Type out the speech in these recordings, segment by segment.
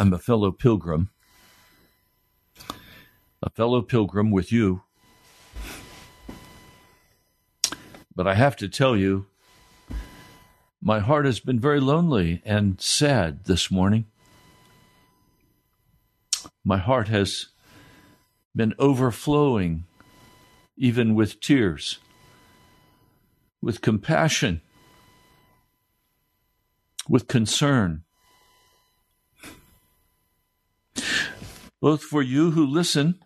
I'm a fellow pilgrim, a fellow pilgrim with you. But I have to tell you, my heart has been very lonely and sad this morning. My heart has been overflowing, even with tears, with compassion, with concern. Both for you who listen,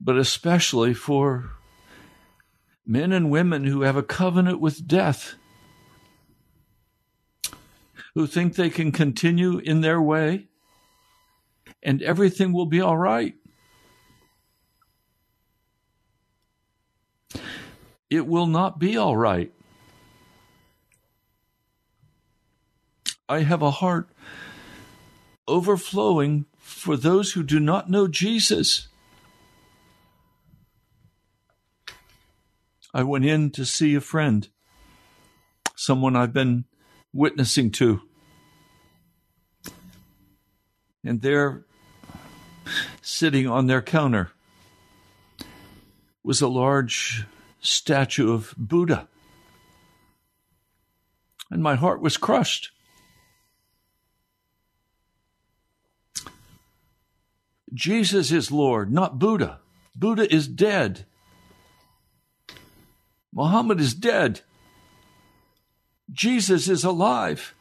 but especially for men and women who have a covenant with death, who think they can continue in their way and everything will be all right. It will not be all right. I have a heart overflowing for those who do not know Jesus. I went in to see a friend, someone I've been witnessing to. And there, sitting on their counter, was a large statue of Buddha. And my heart was crushed. Jesus is Lord, not Buddha. Buddha is dead. Muhammad is dead. Jesus is alive.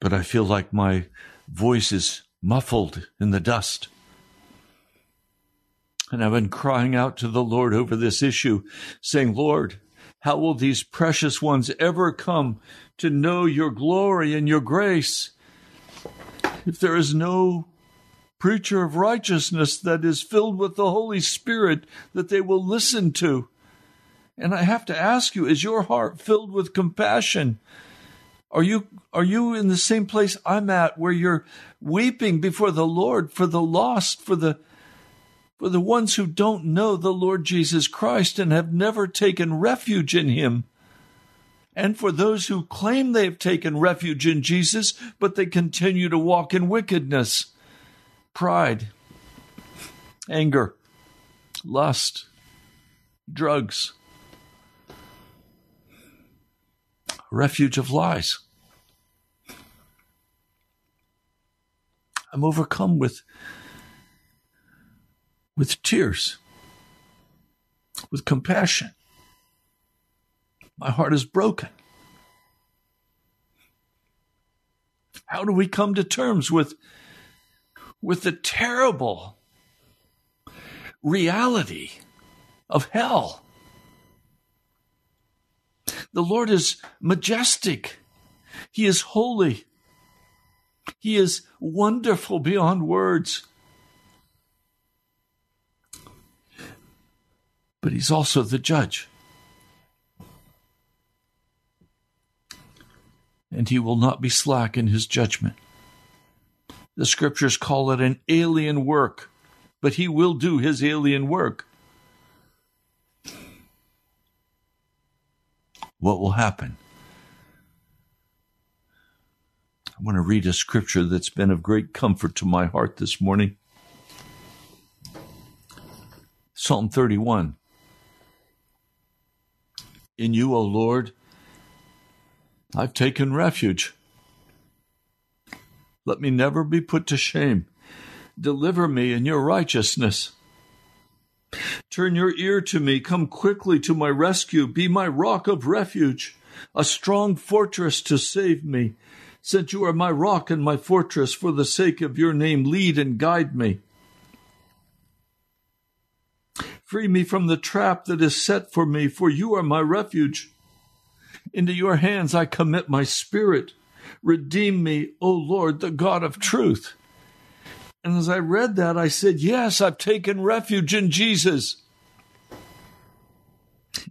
But I feel like my voice is muffled in the dust. And I've been crying out to the Lord over this issue, saying, Lord, how will these precious ones ever come to know your glory and your grace if there is no preacher of righteousness that is filled with the Holy Spirit that they will listen to. And I have to ask you, is your heart filled with compassion? Are you are you in the same place I'm at where you're weeping before the Lord for the lost, for the for the ones who don't know the Lord Jesus Christ and have never taken refuge in him? And for those who claim they've taken refuge in Jesus, but they continue to walk in wickedness pride, anger, lust, drugs, refuge of lies. I'm overcome with, with tears, with compassion. My heart is broken. How do we come to terms with with the terrible reality of hell. The Lord is majestic. He is holy. He is wonderful beyond words. But He's also the judge. And He will not be slack in His judgment. The scriptures call it an alien work, but he will do his alien work. What will happen? I want to read a scripture that's been of great comfort to my heart this morning. Psalm 31. In you, O Lord, I've taken refuge. Let me never be put to shame. Deliver me in your righteousness. Turn your ear to me. Come quickly to my rescue. Be my rock of refuge, a strong fortress to save me. Since you are my rock and my fortress, for the sake of your name, lead and guide me. Free me from the trap that is set for me, for you are my refuge. Into your hands I commit my spirit. Redeem me, O Lord, the God of truth. And as I read that, I said, Yes, I've taken refuge in Jesus.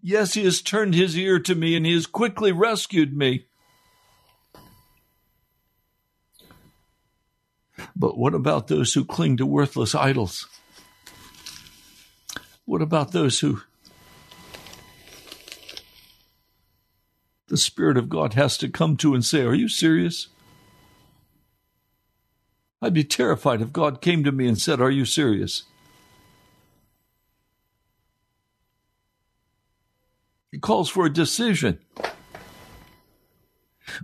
Yes, he has turned his ear to me and he has quickly rescued me. But what about those who cling to worthless idols? What about those who the Spirit of God has to come to and say, Are you serious? I'd be terrified if God came to me and said, Are you serious? It calls for a decision.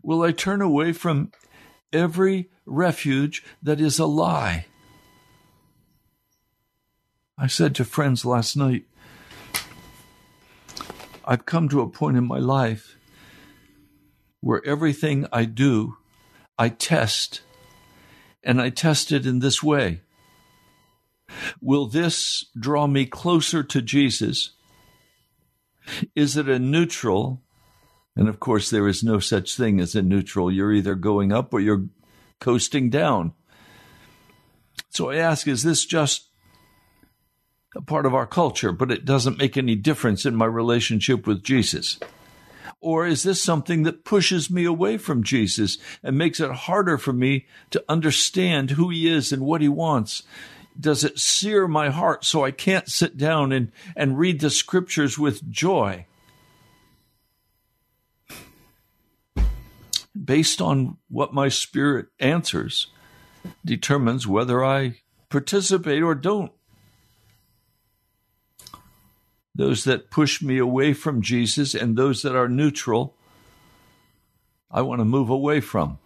Will I turn away from every refuge that is a lie? I said to friends last night, I've come to a point in my life where everything I do, I test, and I test it in this way. Will this draw me closer to Jesus? Is it a neutral? And of course, there is no such thing as a neutral. You're either going up or you're coasting down. So I ask, is this just a part of our culture, but it doesn't make any difference in my relationship with Jesus? Or is this something that pushes me away from Jesus and makes it harder for me to understand who he is and what he wants? Does it sear my heart so I can't sit down and, and read the scriptures with joy? Based on what my spirit answers, determines whether I participate or don't those that push me away from Jesus and those that are neutral, I want to move away from.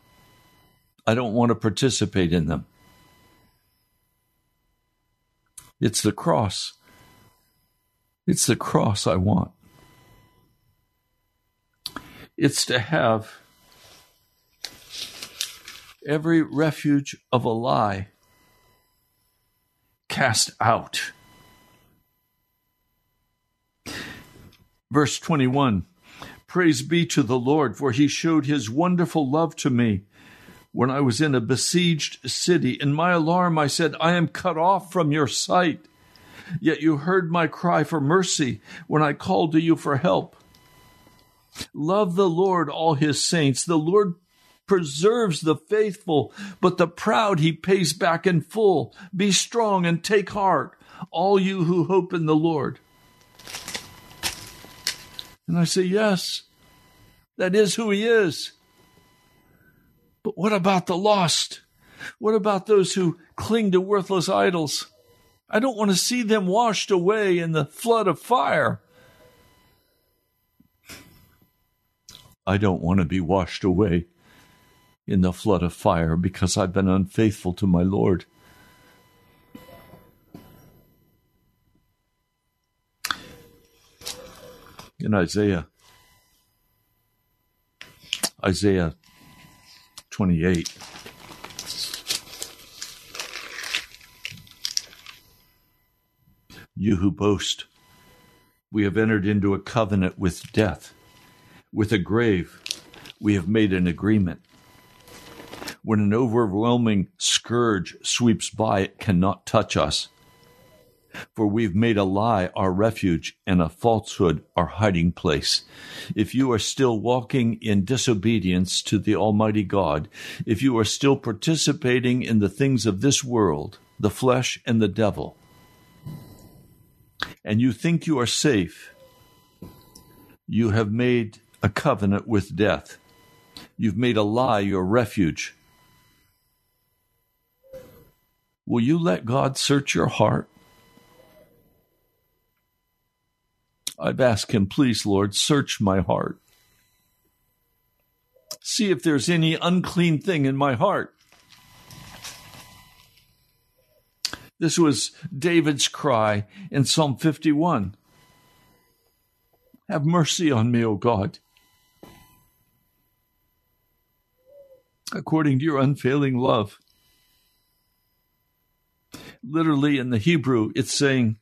I don't want to participate in them. It's the cross. It's the cross I want. It's to have every refuge of a lie cast out Verse 21 Praise be to the Lord, for he showed his wonderful love to me. When I was in a besieged city, in my alarm I said, I am cut off from your sight. Yet you heard my cry for mercy when I called to you for help. Love the Lord, all his saints. The Lord preserves the faithful, but the proud he pays back in full. Be strong and take heart, all you who hope in the Lord. And I say, Yes, that is who he is. But what about the lost? What about those who cling to worthless idols? I don't want to see them washed away in the flood of fire. I don't want to be washed away in the flood of fire because I've been unfaithful to my Lord. In Isaiah. Isaiah 28. You who boast, we have entered into a covenant with death. With a grave, we have made an agreement. When an overwhelming scourge sweeps by, it cannot touch us for we've made a lie our refuge and a falsehood our hiding place. If you are still walking in disobedience to the Almighty God, if you are still participating in the things of this world, the flesh and the devil, and you think you are safe, you have made a covenant with death. You've made a lie your refuge. Will you let God search your heart? I've asked him, please, Lord, search my heart. See if there's any unclean thing in my heart. This was David's cry in Psalm 51. Have mercy on me, O God. According to your unfailing love. Literally in the Hebrew, it's saying,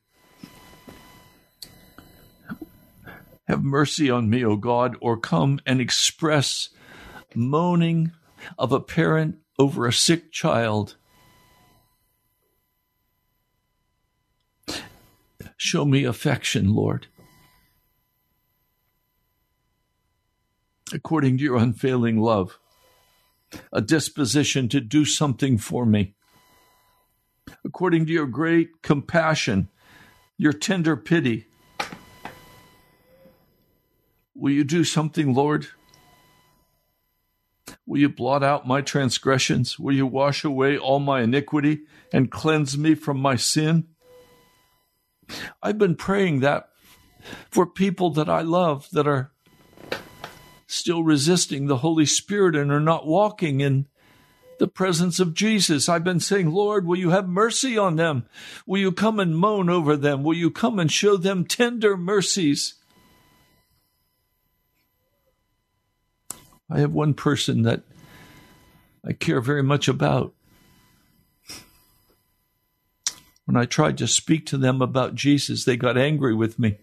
Have mercy on me, O God, or come and express moaning of a parent over a sick child. Show me affection, Lord. According to your unfailing love, a disposition to do something for me. According to your great compassion, your tender pity, Will you do something, Lord, Will you blot out my transgressions? Will you wash away all my iniquity and cleanse me from my sin? I've been praying that for people that I love that are still resisting the Holy Spirit and are not walking in the presence of Jesus. I've been saying, Lord, will you have mercy on them? Will you come and moan over them? Will you come and show them tender mercies? I have one person that I care very much about. When I tried to speak to them about Jesus, they got angry with me,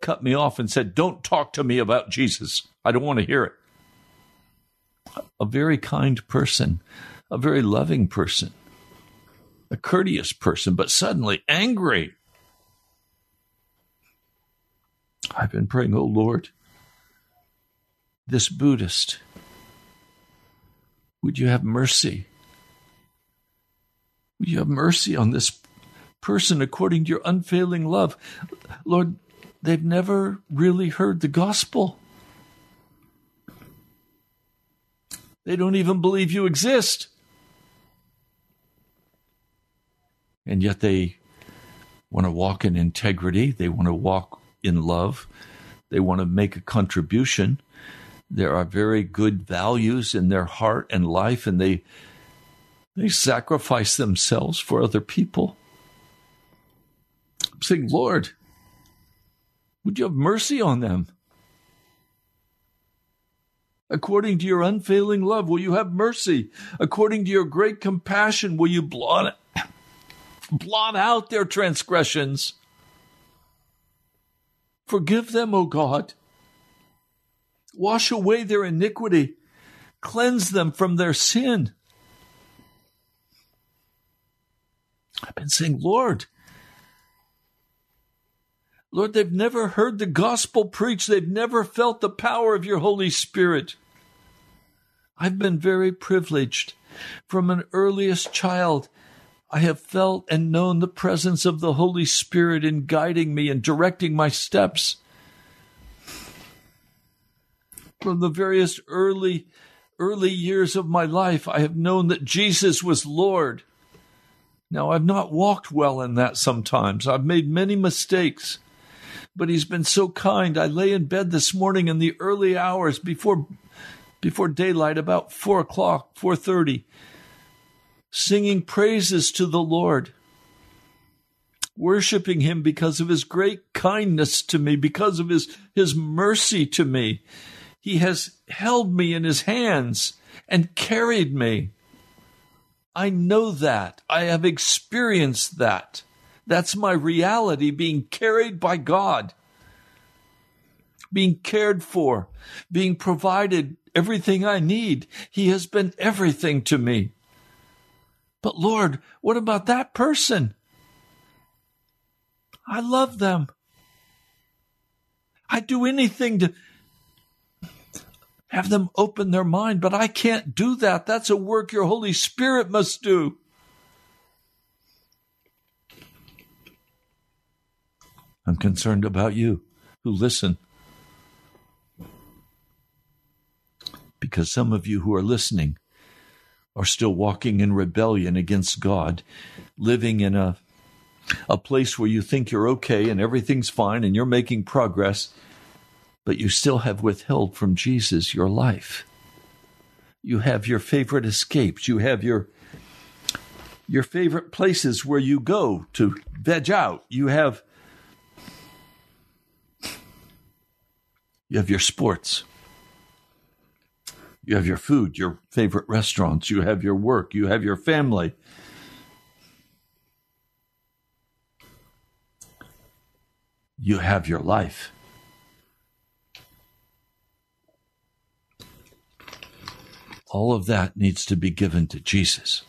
cut me off, and said, Don't talk to me about Jesus. I don't want to hear it. A very kind person, a very loving person, a courteous person, but suddenly angry. I've been praying, oh Lord, this Buddhist, would you have mercy? Would you have mercy on this person according to your unfailing love? Lord, they've never really heard the gospel. They don't even believe you exist. And yet they want to walk in integrity, they want to walk in love, they want to make a contribution. There are very good values in their heart and life, and they they sacrifice themselves for other people. I'm saying, Lord, would you have mercy on them? According to your unfailing love, will you have mercy? According to your great compassion, will you blot, blot out their transgressions? Forgive them, O God. Wash away their iniquity. Cleanse them from their sin. I've been saying, Lord, Lord, they've never heard the gospel preached. They've never felt the power of your Holy Spirit. I've been very privileged. From an earliest child, I have felt and known the presence of the Holy Spirit in guiding me and directing my steps from the various early early years of my life, I have known that Jesus was Lord. Now, I've not walked well in that sometimes. I've made many mistakes, but He's been so kind. I lay in bed this morning in the early hours before before daylight, about four o'clock, four thirty, singing praises to the Lord, worshiping Him because of His great kindness to me, because of His His mercy to me. He has held me in his hands and carried me. I know that. I have experienced that. That's my reality being carried by God, being cared for, being provided everything I need. He has been everything to me. But Lord, what about that person? I love them. I'd do anything to have them open their mind, but I can't do that. That's a work your Holy Spirit must do. I'm concerned about you who listen. Because some of you who are listening are still walking in rebellion against God, living in a, a place where you think you're okay and everything's fine and you're making progress but you still have withheld from Jesus your life. You have your favorite escapes. You have your your favorite places where you go to veg out. You have you have your sports. You have your food, your favorite restaurants, you have your work, you have your family. You have your life. All of that needs to be given to Jesus.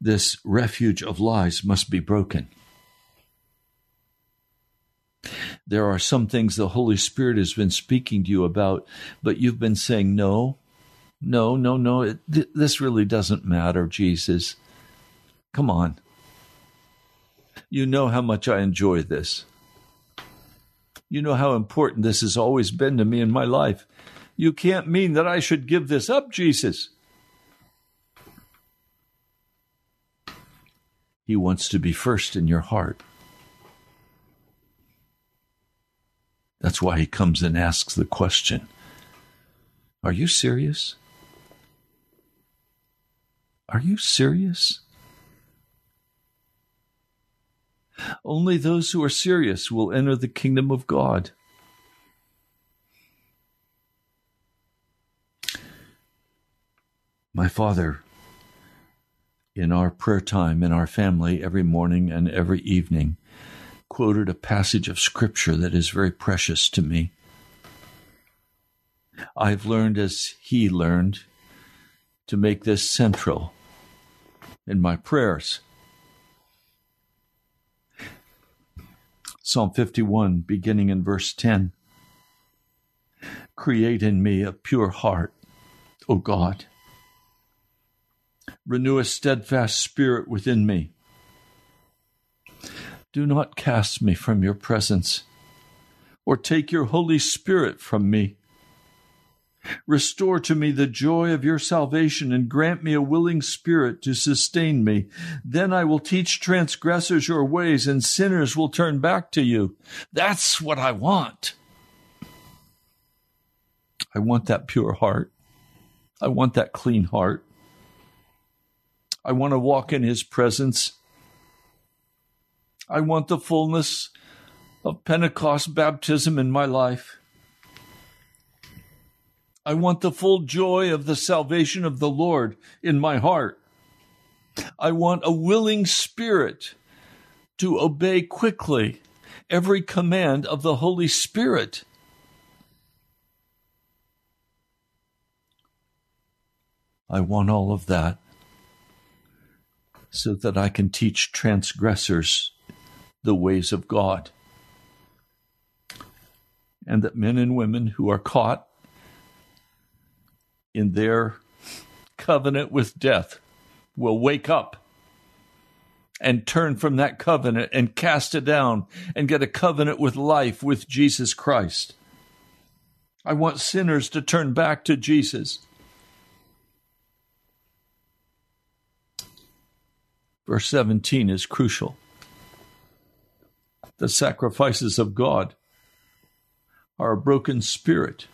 This refuge of lies must be broken. There are some things the Holy Spirit has been speaking to you about, but you've been saying, no, no, no, no, it, th- this really doesn't matter, Jesus. Come on. You know how much I enjoy this. You know how important this has always been to me in my life. You can't mean that I should give this up, Jesus. He wants to be first in your heart. That's why he comes and asks the question Are you serious? Are you serious? Only those who are serious will enter the kingdom of God. My Father, in our prayer time in our family every morning and every evening, quoted a passage of Scripture that is very precious to me. I've learned as he learned to make this central in my prayers. Psalm 51, beginning in verse 10. Create in me a pure heart, O God. Renew a steadfast spirit within me. Do not cast me from your presence, or take your Holy Spirit from me. Restore to me the joy of your salvation and grant me a willing spirit to sustain me. Then I will teach transgressors your ways and sinners will turn back to you. That's what I want. I want that pure heart. I want that clean heart. I want to walk in his presence. I want the fullness of Pentecost baptism in my life. I want the full joy of the salvation of the Lord in my heart. I want a willing spirit to obey quickly every command of the Holy Spirit. I want all of that so that I can teach transgressors the ways of God. And that men and women who are caught in their covenant with death will wake up and turn from that covenant and cast it down and get a covenant with life with Jesus Christ. I want sinners to turn back to Jesus. Verse 17 is crucial. The sacrifices of God are a broken spirit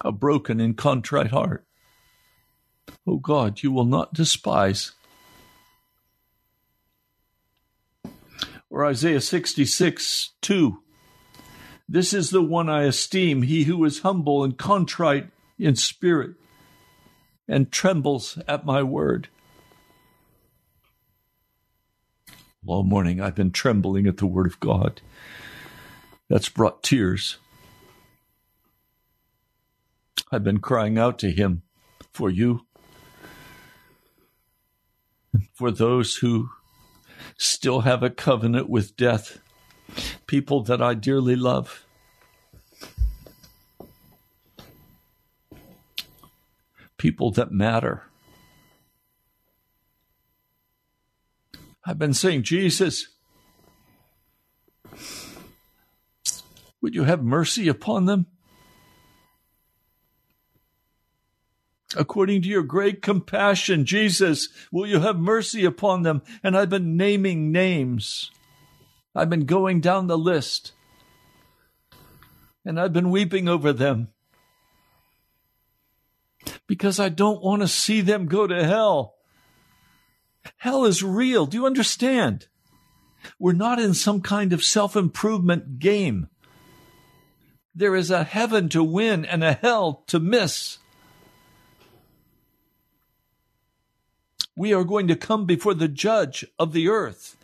a broken and contrite heart. O oh God, you will not despise. Or Isaiah 66, 2. This is the one I esteem, he who is humble and contrite in spirit and trembles at my word. All morning I've been trembling at the word of God. That's brought tears. I've been crying out to him for you, for those who still have a covenant with death, people that I dearly love. People that matter. I've been saying, Jesus, would you have mercy upon them? According to your great compassion, Jesus, will you have mercy upon them? And I've been naming names. I've been going down the list. And I've been weeping over them. Because I don't want to see them go to hell. Hell is real. Do you understand? We're not in some kind of self improvement game. There is a heaven to win and a hell to miss. We are going to come before the judge of the earth.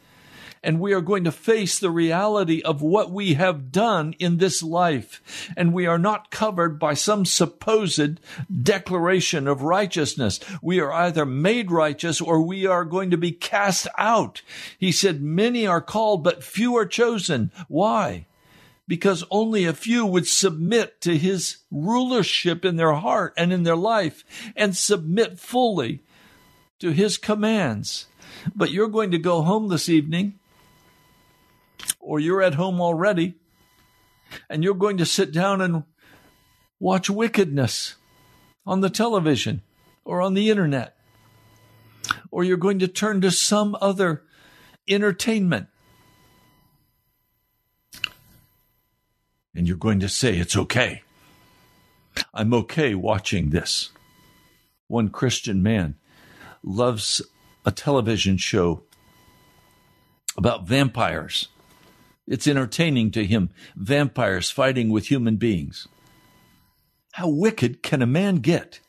And we are going to face the reality of what we have done in this life. And we are not covered by some supposed declaration of righteousness. We are either made righteous or we are going to be cast out. He said, many are called, but few are chosen. Why? because only a few would submit to his rulership in their heart and in their life and submit fully to his commands. But you're going to go home this evening, or you're at home already, and you're going to sit down and watch wickedness on the television or on the internet, or you're going to turn to some other entertainment. And you're going to say, It's okay. I'm okay watching this. One Christian man loves a television show about vampires. It's entertaining to him, vampires fighting with human beings. How wicked can a man get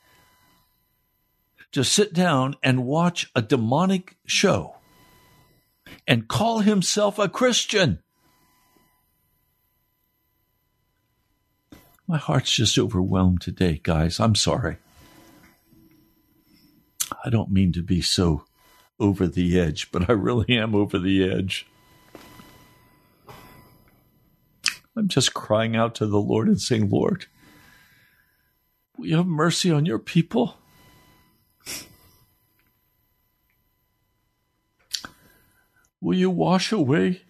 to sit down and watch a demonic show and call himself a Christian? My heart's just overwhelmed today, guys. I'm sorry. I don't mean to be so over the edge, but I really am over the edge. I'm just crying out to the Lord and saying, Lord, will you have mercy on your people? Will you wash away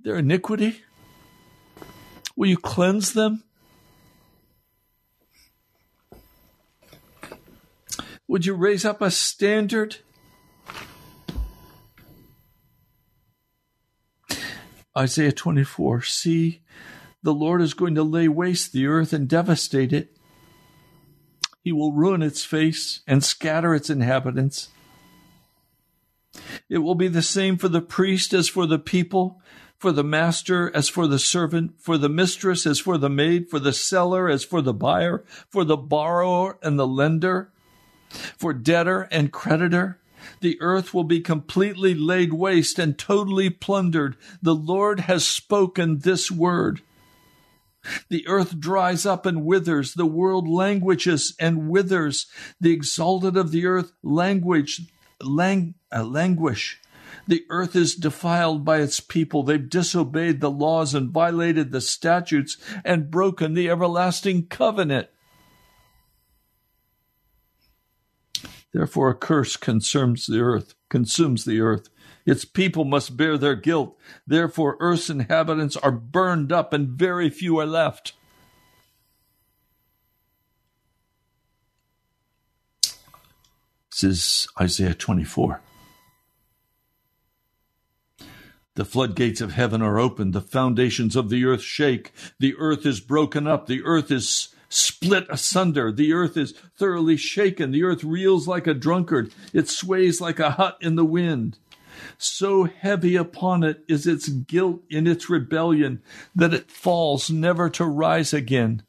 their iniquity? Will you cleanse them? Would you raise up a standard? Isaiah 24 See, the Lord is going to lay waste the earth and devastate it. He will ruin its face and scatter its inhabitants. It will be the same for the priest as for the people, for the master as for the servant, for the mistress as for the maid, for the seller as for the buyer, for the borrower and the lender for debtor and creditor. The earth will be completely laid waste and totally plundered. The Lord has spoken this word. The earth dries up and withers. The world languishes and withers. The exalted of the earth languish, lang, uh, languish. The earth is defiled by its people. They've disobeyed the laws and violated the statutes and broken the everlasting covenant. Therefore, a curse consumes the earth, consumes the earth. Its people must bear their guilt. Therefore, earth's inhabitants are burned up, and very few are left. This is Isaiah 24. The floodgates of heaven are opened, the foundations of the earth shake, the earth is broken up, the earth is split asunder. The earth is thoroughly shaken. The earth reels like a drunkard. It sways like a hut in the wind. So heavy upon it is its guilt in its rebellion that it falls never to rise again.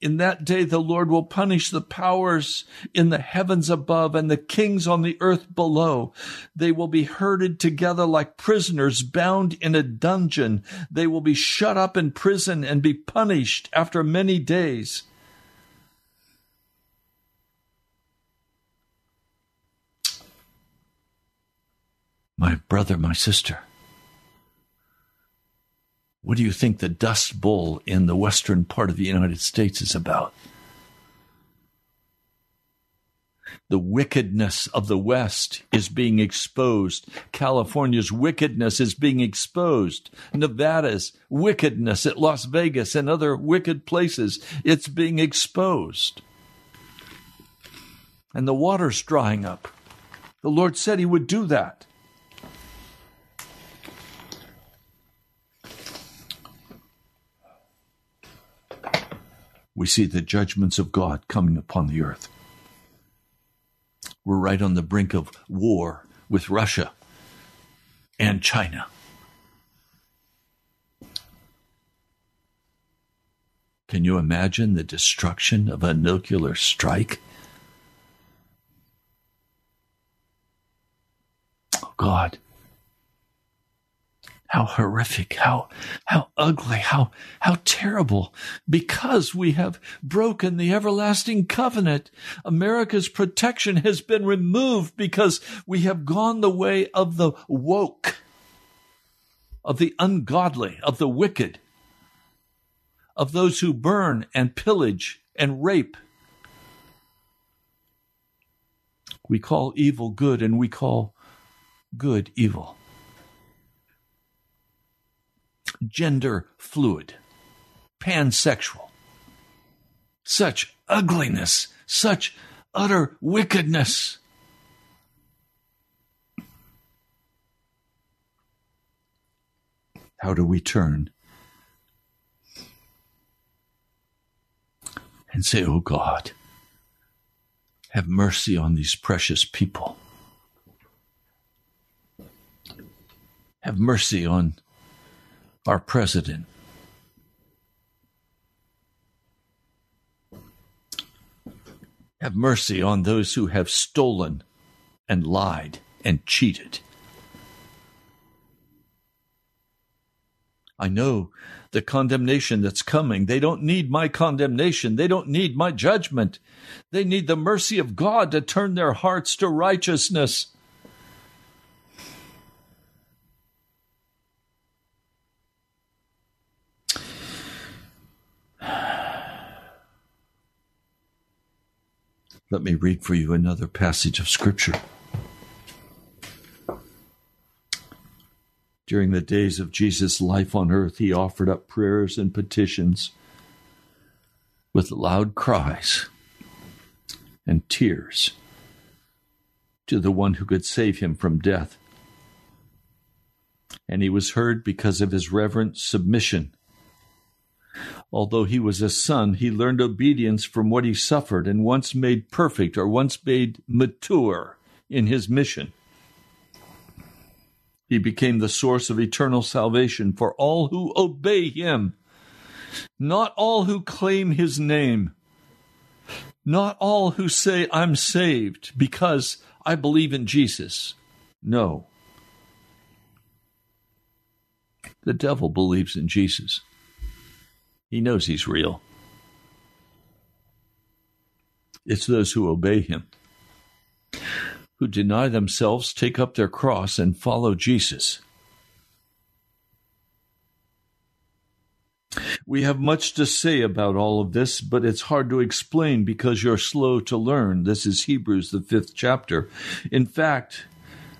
In that day, the Lord will punish the powers in the heavens above and the kings on the earth below. They will be herded together like prisoners bound in a dungeon. They will be shut up in prison and be punished after many days. My brother, my sister, what do you think the Dust Bowl in the western part of the United States is about? The wickedness of the West is being exposed. California's wickedness is being exposed. Nevada's wickedness at Las Vegas and other wicked places, it's being exposed. And the water's drying up. The Lord said He would do that. We see the judgments of God coming upon the earth. We're right on the brink of war with Russia and China. Can you imagine the destruction of a nuclear strike? Oh God how horrific, how, how ugly, how, how terrible. Because we have broken the everlasting covenant, America's protection has been removed because we have gone the way of the woke, of the ungodly, of the wicked, of those who burn and pillage and rape. We call evil good and we call good evil. Gender fluid, pansexual. Such ugliness, such utter wickedness. How do we turn and say, Oh God, have mercy on these precious people? Have mercy on our president. Have mercy on those who have stolen and lied and cheated. I know the condemnation that's coming. They don't need my condemnation. They don't need my judgment. They need the mercy of God to turn their hearts to righteousness. Let me read for you another passage of Scripture. During the days of Jesus' life on earth, he offered up prayers and petitions with loud cries and tears to the one who could save him from death. And he was heard because of his reverent submission Although he was a son, he learned obedience from what he suffered and once made perfect or once made mature in his mission. He became the source of eternal salvation for all who obey him, not all who claim his name, not all who say, I'm saved because I believe in Jesus. No. The devil believes in Jesus. He knows he's real. It's those who obey him, who deny themselves, take up their cross, and follow Jesus. We have much to say about all of this, but it's hard to explain because you're slow to learn. This is Hebrews, the fifth chapter. In fact,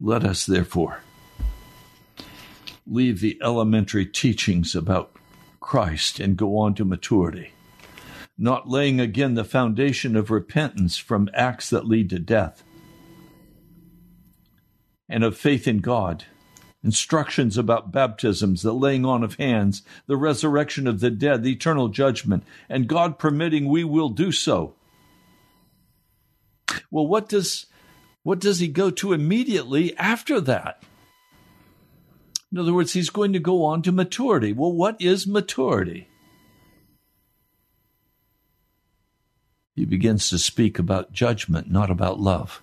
Let us, therefore, leave the elementary teachings about Christ and go on to maturity, not laying again the foundation of repentance from acts that lead to death, and of faith in God, instructions about baptisms, the laying on of hands, the resurrection of the dead, the eternal judgment, and God permitting, we will do so. Well, what does what does he go to immediately after that? In other words, he's going to go on to maturity. Well, what is maturity? He begins to speak about judgment, not about love.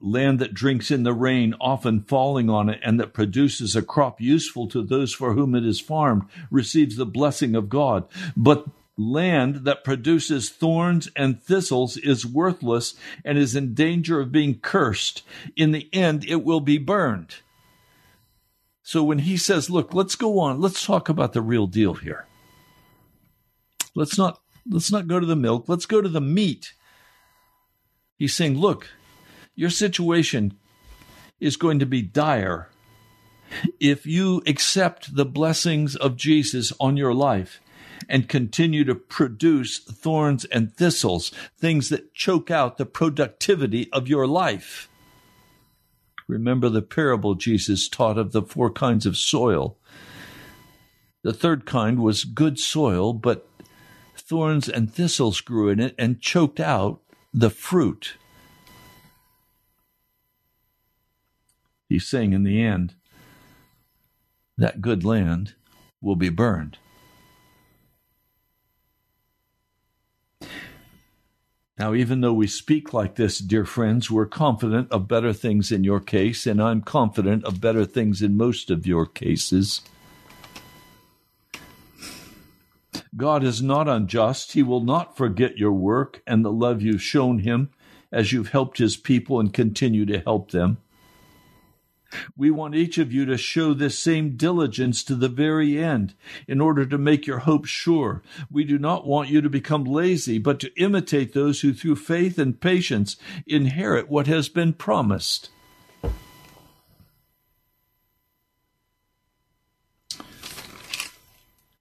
Land that drinks in the rain, often falling on it, and that produces a crop useful to those for whom it is farmed, receives the blessing of God. But land that produces thorns and thistles is worthless and is in danger of being cursed. In the end, it will be burned. So when he says, look, let's go on, let's talk about the real deal here. Let's not let's not go to the milk, let's go to the meat. He's saying, look, your situation is going to be dire if you accept the blessings of Jesus on your life and continue to produce thorns and thistles, things that choke out the productivity of your life. Remember the parable Jesus taught of the four kinds of soil. The third kind was good soil, but thorns and thistles grew in it and choked out the fruit. He's saying in the end, that good land will be burned. Now, even though we speak like this, dear friends, we're confident of better things in your case, and I'm confident of better things in most of your cases. God is not unjust. He will not forget your work and the love you've shown him as you've helped his people and continue to help them. We want each of you to show this same diligence to the very end in order to make your hope sure. We do not want you to become lazy, but to imitate those who through faith and patience inherit what has been promised.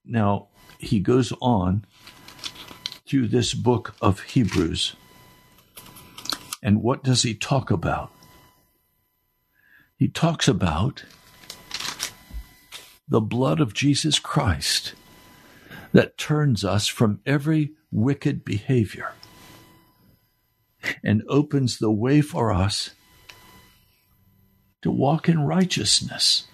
Now, he goes on through this book of Hebrews. And what does he talk about? He talks about the blood of Jesus Christ that turns us from every wicked behavior and opens the way for us to walk in righteousness,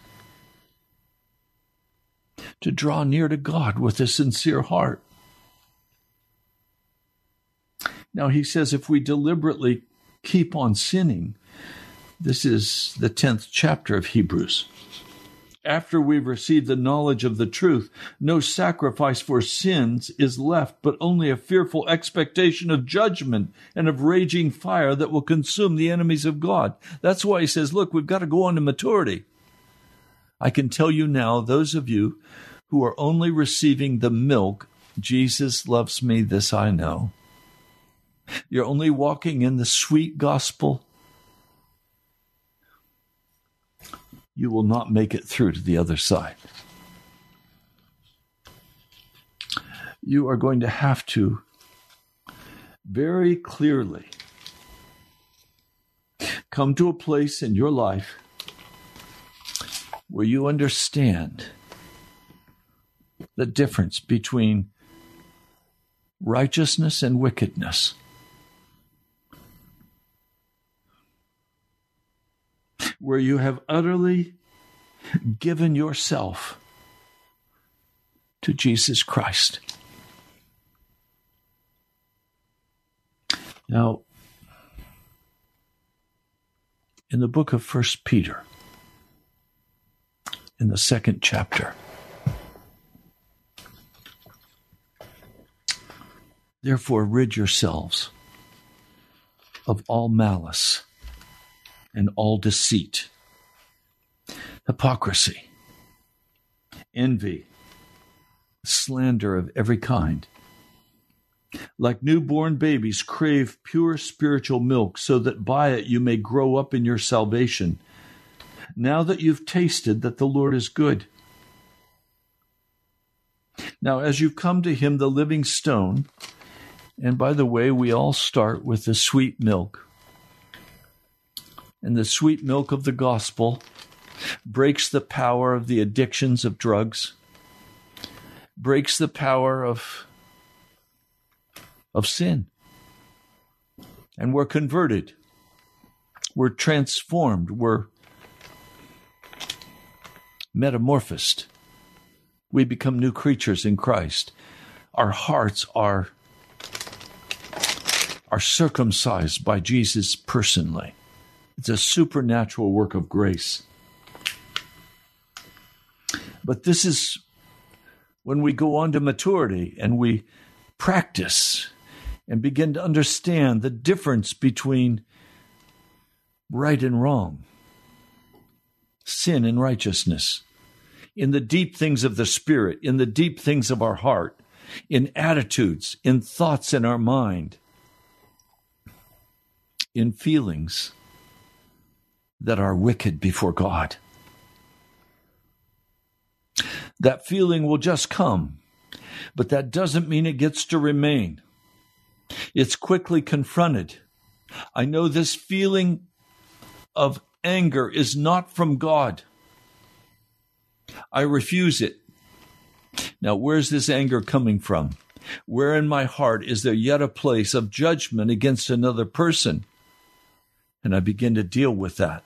to draw near to God with a sincere heart. Now, he says if we deliberately keep on sinning, this is the 10th chapter of Hebrews. After we've received the knowledge of the truth, no sacrifice for sins is left, but only a fearful expectation of judgment and of raging fire that will consume the enemies of God. That's why he says, look, we've got to go on to maturity. I can tell you now, those of you who are only receiving the milk, Jesus loves me, this I know. You're only walking in the sweet gospel you will not make it through to the other side. You are going to have to very clearly come to a place in your life where you understand the difference between righteousness and wickedness. Where you have utterly given yourself to Jesus Christ. Now, in the book of First Peter, in the second chapter, therefore rid yourselves of all malice and all deceit, hypocrisy, envy, slander of every kind. Like newborn babies, crave pure spiritual milk so that by it you may grow up in your salvation, now that you've tasted that the Lord is good. Now, as you come to Him, the living stone, and by the way, we all start with the sweet milk and the sweet milk of the gospel breaks the power of the addictions of drugs, breaks the power of, of sin. And we're converted. We're transformed. We're metamorphosed. We become new creatures in Christ. Our hearts are, are circumcised by Jesus personally. It's a supernatural work of grace. But this is when we go on to maturity and we practice and begin to understand the difference between right and wrong, sin and righteousness, in the deep things of the spirit, in the deep things of our heart, in attitudes, in thoughts in our mind, in feelings that are wicked before God. That feeling will just come, but that doesn't mean it gets to remain. It's quickly confronted. I know this feeling of anger is not from God. I refuse it. Now, where's this anger coming from? Where in my heart is there yet a place of judgment against another person? And I begin to deal with that.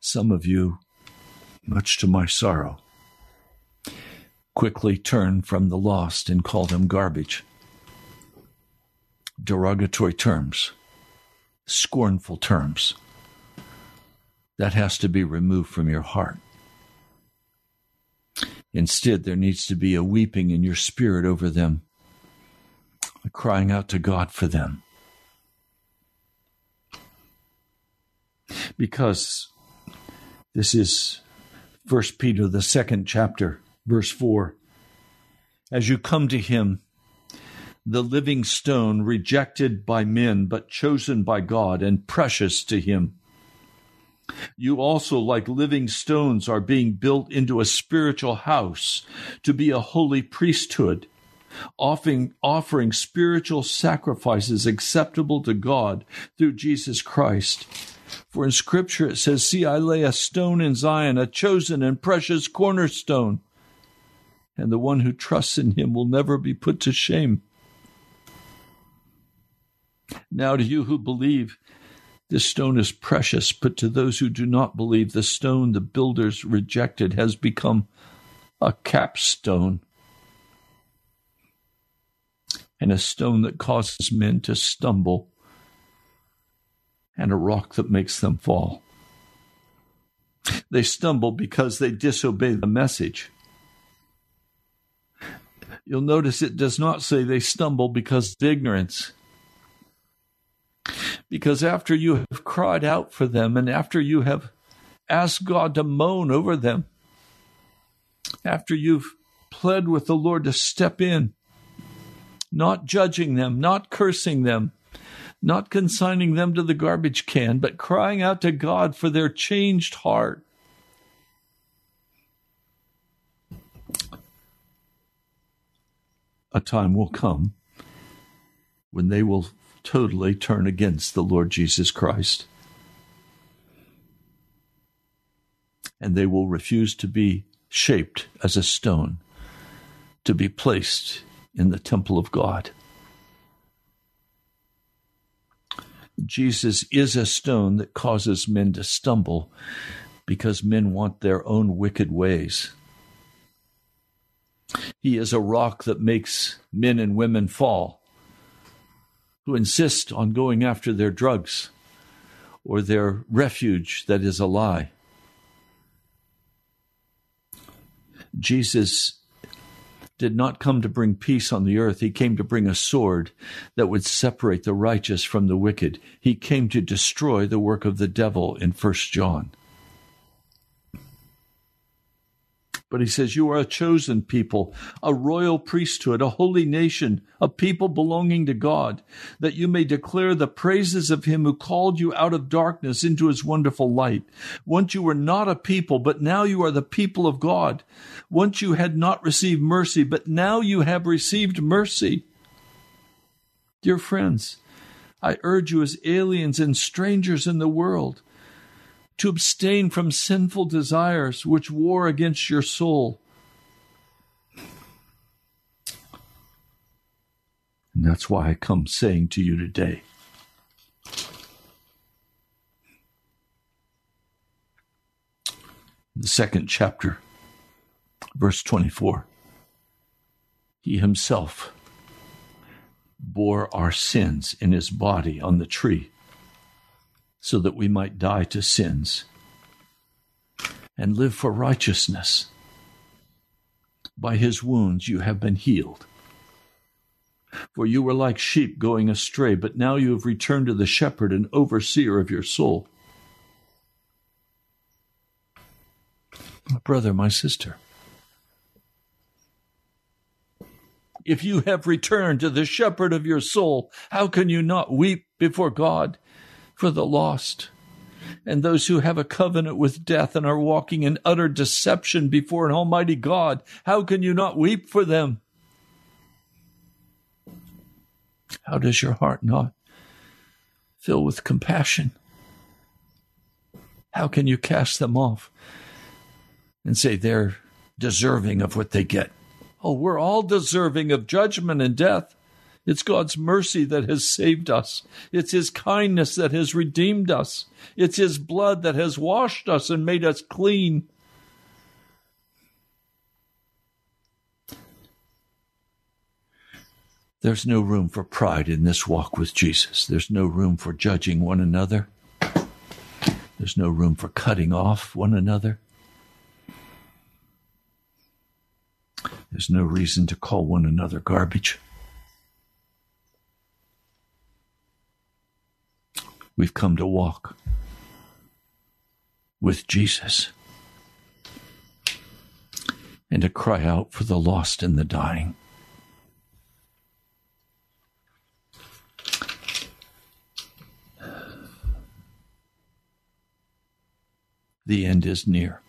Some of you, much to my sorrow, quickly turn from the lost and call them garbage. Derogatory terms, scornful terms. That has to be removed from your heart. Instead, there needs to be a weeping in your spirit over them, a crying out to God for them. Because this is First Peter, the second chapter, verse 4. As you come to him, the living stone, rejected by men, but chosen by God and precious to him. You also, like living stones, are being built into a spiritual house to be a holy priesthood, offering, offering spiritual sacrifices acceptable to God through Jesus Christ. For in Scripture it says, See, I lay a stone in Zion, a chosen and precious cornerstone, and the one who trusts in him will never be put to shame. Now, to you who believe, this stone is precious, but to those who do not believe, the stone the builders rejected has become a capstone and a stone that causes men to stumble and a rock that makes them fall. They stumble because they disobey the message. You'll notice it does not say they stumble because of ignorance. Because after you have cried out for them and after you have asked God to moan over them, after you've pled with the Lord to step in, not judging them, not cursing them, not consigning them to the garbage can, but crying out to God for their changed heart. A time will come when they will totally turn against the Lord Jesus Christ. And they will refuse to be shaped as a stone, to be placed in the temple of God. Jesus is a stone that causes men to stumble because men want their own wicked ways. He is a rock that makes men and women fall who insist on going after their drugs or their refuge that is a lie. Jesus did not come to bring peace on the earth. He came to bring a sword that would separate the righteous from the wicked. He came to destroy the work of the devil in First John. But he says, You are a chosen people, a royal priesthood, a holy nation, a people belonging to God, that you may declare the praises of him who called you out of darkness into his wonderful light. Once you were not a people, but now you are the people of God. Once you had not received mercy, but now you have received mercy. Dear friends, I urge you as aliens and strangers in the world to abstain from sinful desires which war against your soul. And that's why I come saying to you today the second chapter, verse 24. He himself bore our sins in his body on the tree so that we might die to sins and live for righteousness. By his wounds you have been healed. For you were like sheep going astray, but now you have returned to the shepherd and overseer of your soul. My brother, my sister, if you have returned to the shepherd of your soul, how can you not weep before God for the lost and those who have a covenant with death and are walking in utter deception before an almighty God. How can you not weep for them? How does your heart not fill with compassion? How can you cast them off and say they're deserving of what they get? Oh, we're all deserving of judgment and death. It's God's mercy that has saved us. It's His kindness that has redeemed us. It's His blood that has washed us and made us clean. There's no room for pride in this walk with Jesus. There's no room for judging one another. There's no room for cutting off one another. There's no reason to call one another garbage. We've come to walk with Jesus and to cry out for the lost and the dying. The end is near.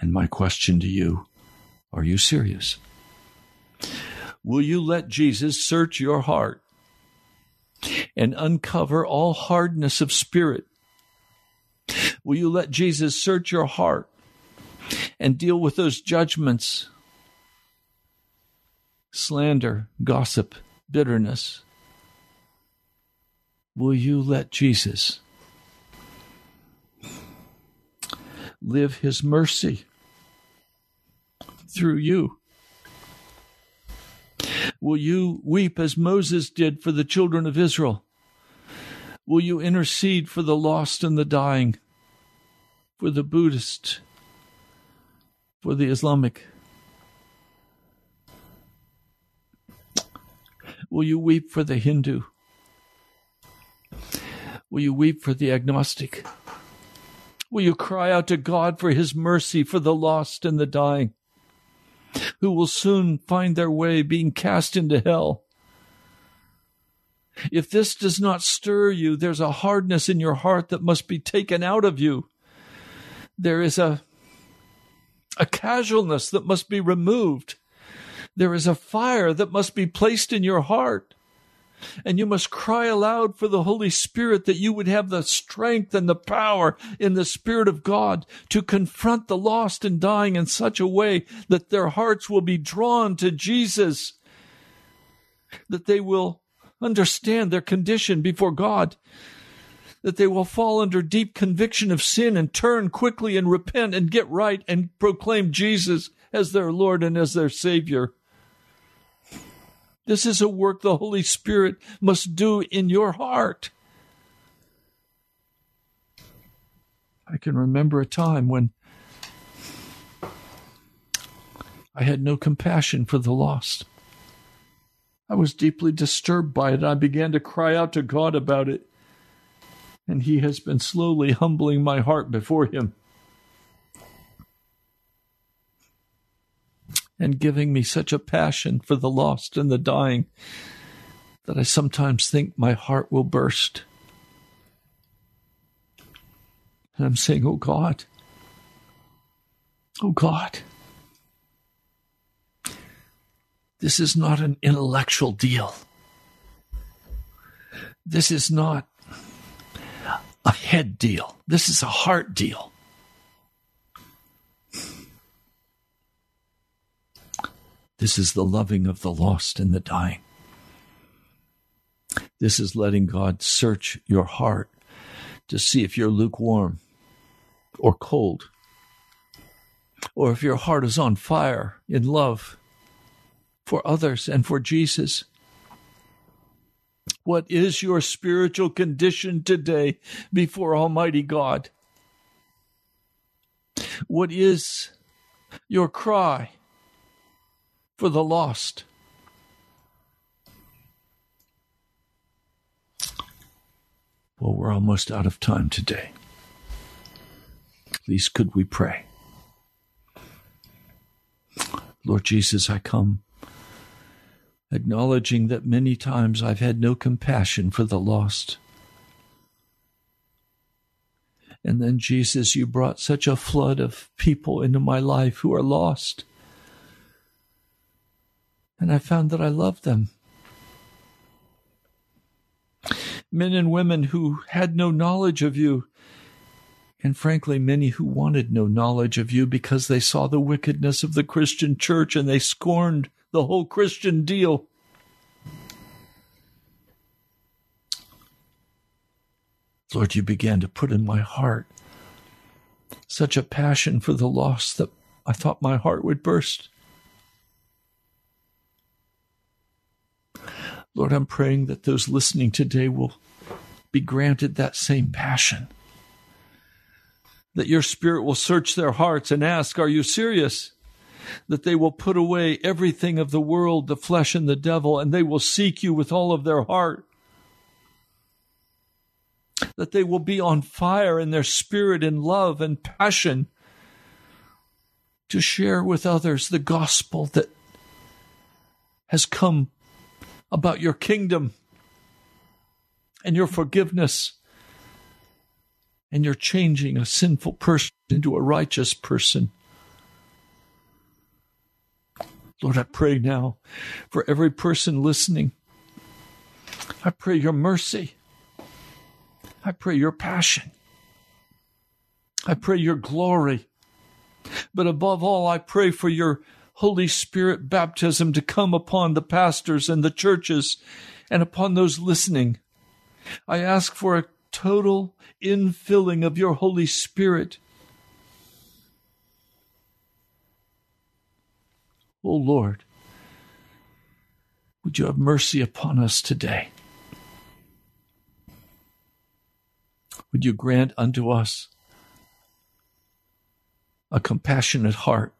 And my question to you are you serious? Will you let Jesus search your heart and uncover all hardness of spirit? Will you let Jesus search your heart and deal with those judgments, slander, gossip, bitterness? Will you let Jesus live his mercy through you? Will you weep as Moses did for the children of Israel? Will you intercede for the lost and the dying, for the Buddhist, for the Islamic? Will you weep for the Hindu? Will you weep for the agnostic? Will you cry out to God for his mercy for the lost and the dying, who will soon find their way being cast into hell? If this does not stir you, there's a hardness in your heart that must be taken out of you. There is a, a casualness that must be removed. There is a fire that must be placed in your heart. And you must cry aloud for the Holy Spirit that you would have the strength and the power in the Spirit of God to confront the lost and dying in such a way that their hearts will be drawn to Jesus, that they will understand their condition before God, that they will fall under deep conviction of sin and turn quickly and repent and get right and proclaim Jesus as their Lord and as their Savior. This is a work the Holy Spirit must do in your heart. I can remember a time when I had no compassion for the lost. I was deeply disturbed by it. I began to cry out to God about it. And He has been slowly humbling my heart before Him. and giving me such a passion for the lost and the dying that I sometimes think my heart will burst. And I'm saying, Oh God, oh God, this is not an intellectual deal. This is not a head deal. This is a heart deal. This is the loving of the lost and the dying. This is letting God search your heart to see if you're lukewarm or cold, or if your heart is on fire in love for others and for Jesus. What is your spiritual condition today before Almighty God? What is your cry? for the lost. Well, we're almost out of time today. Please, could we pray? Lord Jesus, I come acknowledging that many times I've had no compassion for the lost. And then, Jesus, you brought such a flood of people into my life who are lost and I found that I loved them. Men and women who had no knowledge of you, and frankly, many who wanted no knowledge of you because they saw the wickedness of the Christian church and they scorned the whole Christian deal. Lord, you began to put in my heart such a passion for the lost that I thought my heart would burst. Lord, I'm praying that those listening today will be granted that same passion. That your spirit will search their hearts and ask, Are you serious? That they will put away everything of the world, the flesh, and the devil, and they will seek you with all of their heart. That they will be on fire in their spirit in love and passion to share with others the gospel that has come about your kingdom and your forgiveness and you're changing a sinful person into a righteous person. Lord, I pray now for every person listening. I pray your mercy. I pray your passion. I pray your glory. But above all, I pray for your Holy Spirit baptism to come upon the pastors and the churches and upon those listening. I ask for a total infilling of your Holy Spirit. O oh Lord, would you have mercy upon us today? Would you grant unto us a compassionate heart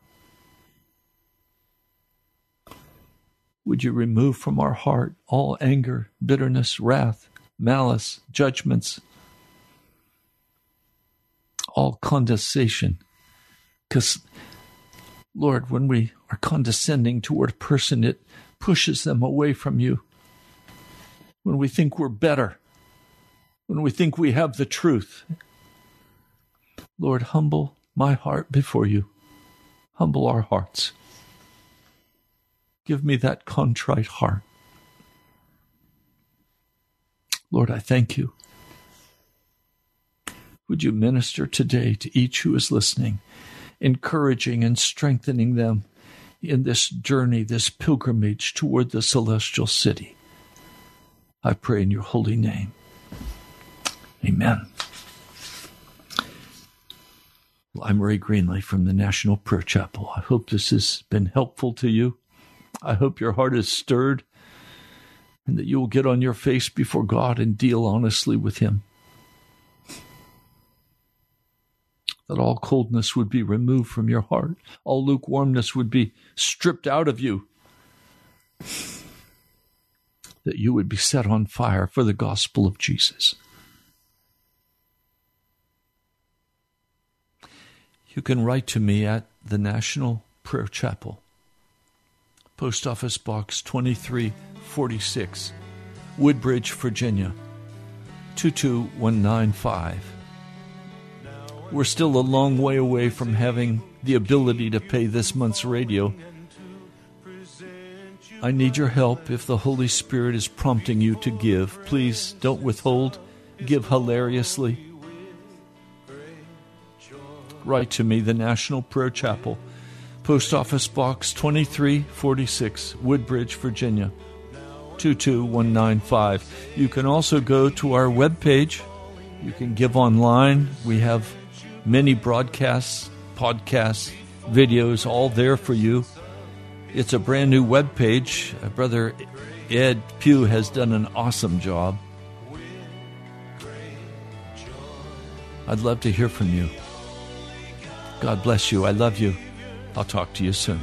Would you remove from our heart all anger, bitterness, wrath, malice, judgments, all condescension? Because, Lord, when we are condescending toward a person, it pushes them away from you. When we think we're better, when we think we have the truth, Lord, humble my heart before you. Humble our hearts. Give me that contrite heart. Lord, I thank you. Would you minister today to each who is listening, encouraging and strengthening them in this journey, this pilgrimage toward the celestial city? I pray in your holy name. Amen. I'm Ray Greenley from the National Prayer Chapel. I hope this has been helpful to you. I hope your heart is stirred and that you will get on your face before God and deal honestly with Him. That all coldness would be removed from your heart, all lukewarmness would be stripped out of you, that you would be set on fire for the gospel of Jesus. You can write to me at the National Prayer Chapel. Post Office Box 2346, Woodbridge, Virginia 22195. We're still a long way away from having the ability to pay this month's radio. I need your help if the Holy Spirit is prompting you to give. Please don't withhold, give hilariously. Write to me, the National Prayer Chapel. Post Office Box 2346, Woodbridge, Virginia 22195. You can also go to our webpage. You can give online. We have many broadcasts, podcasts, videos, all there for you. It's a brand new web page. Uh, Brother Ed Pugh has done an awesome job. I'd love to hear from you. God bless you. I love you. I'll talk to you soon.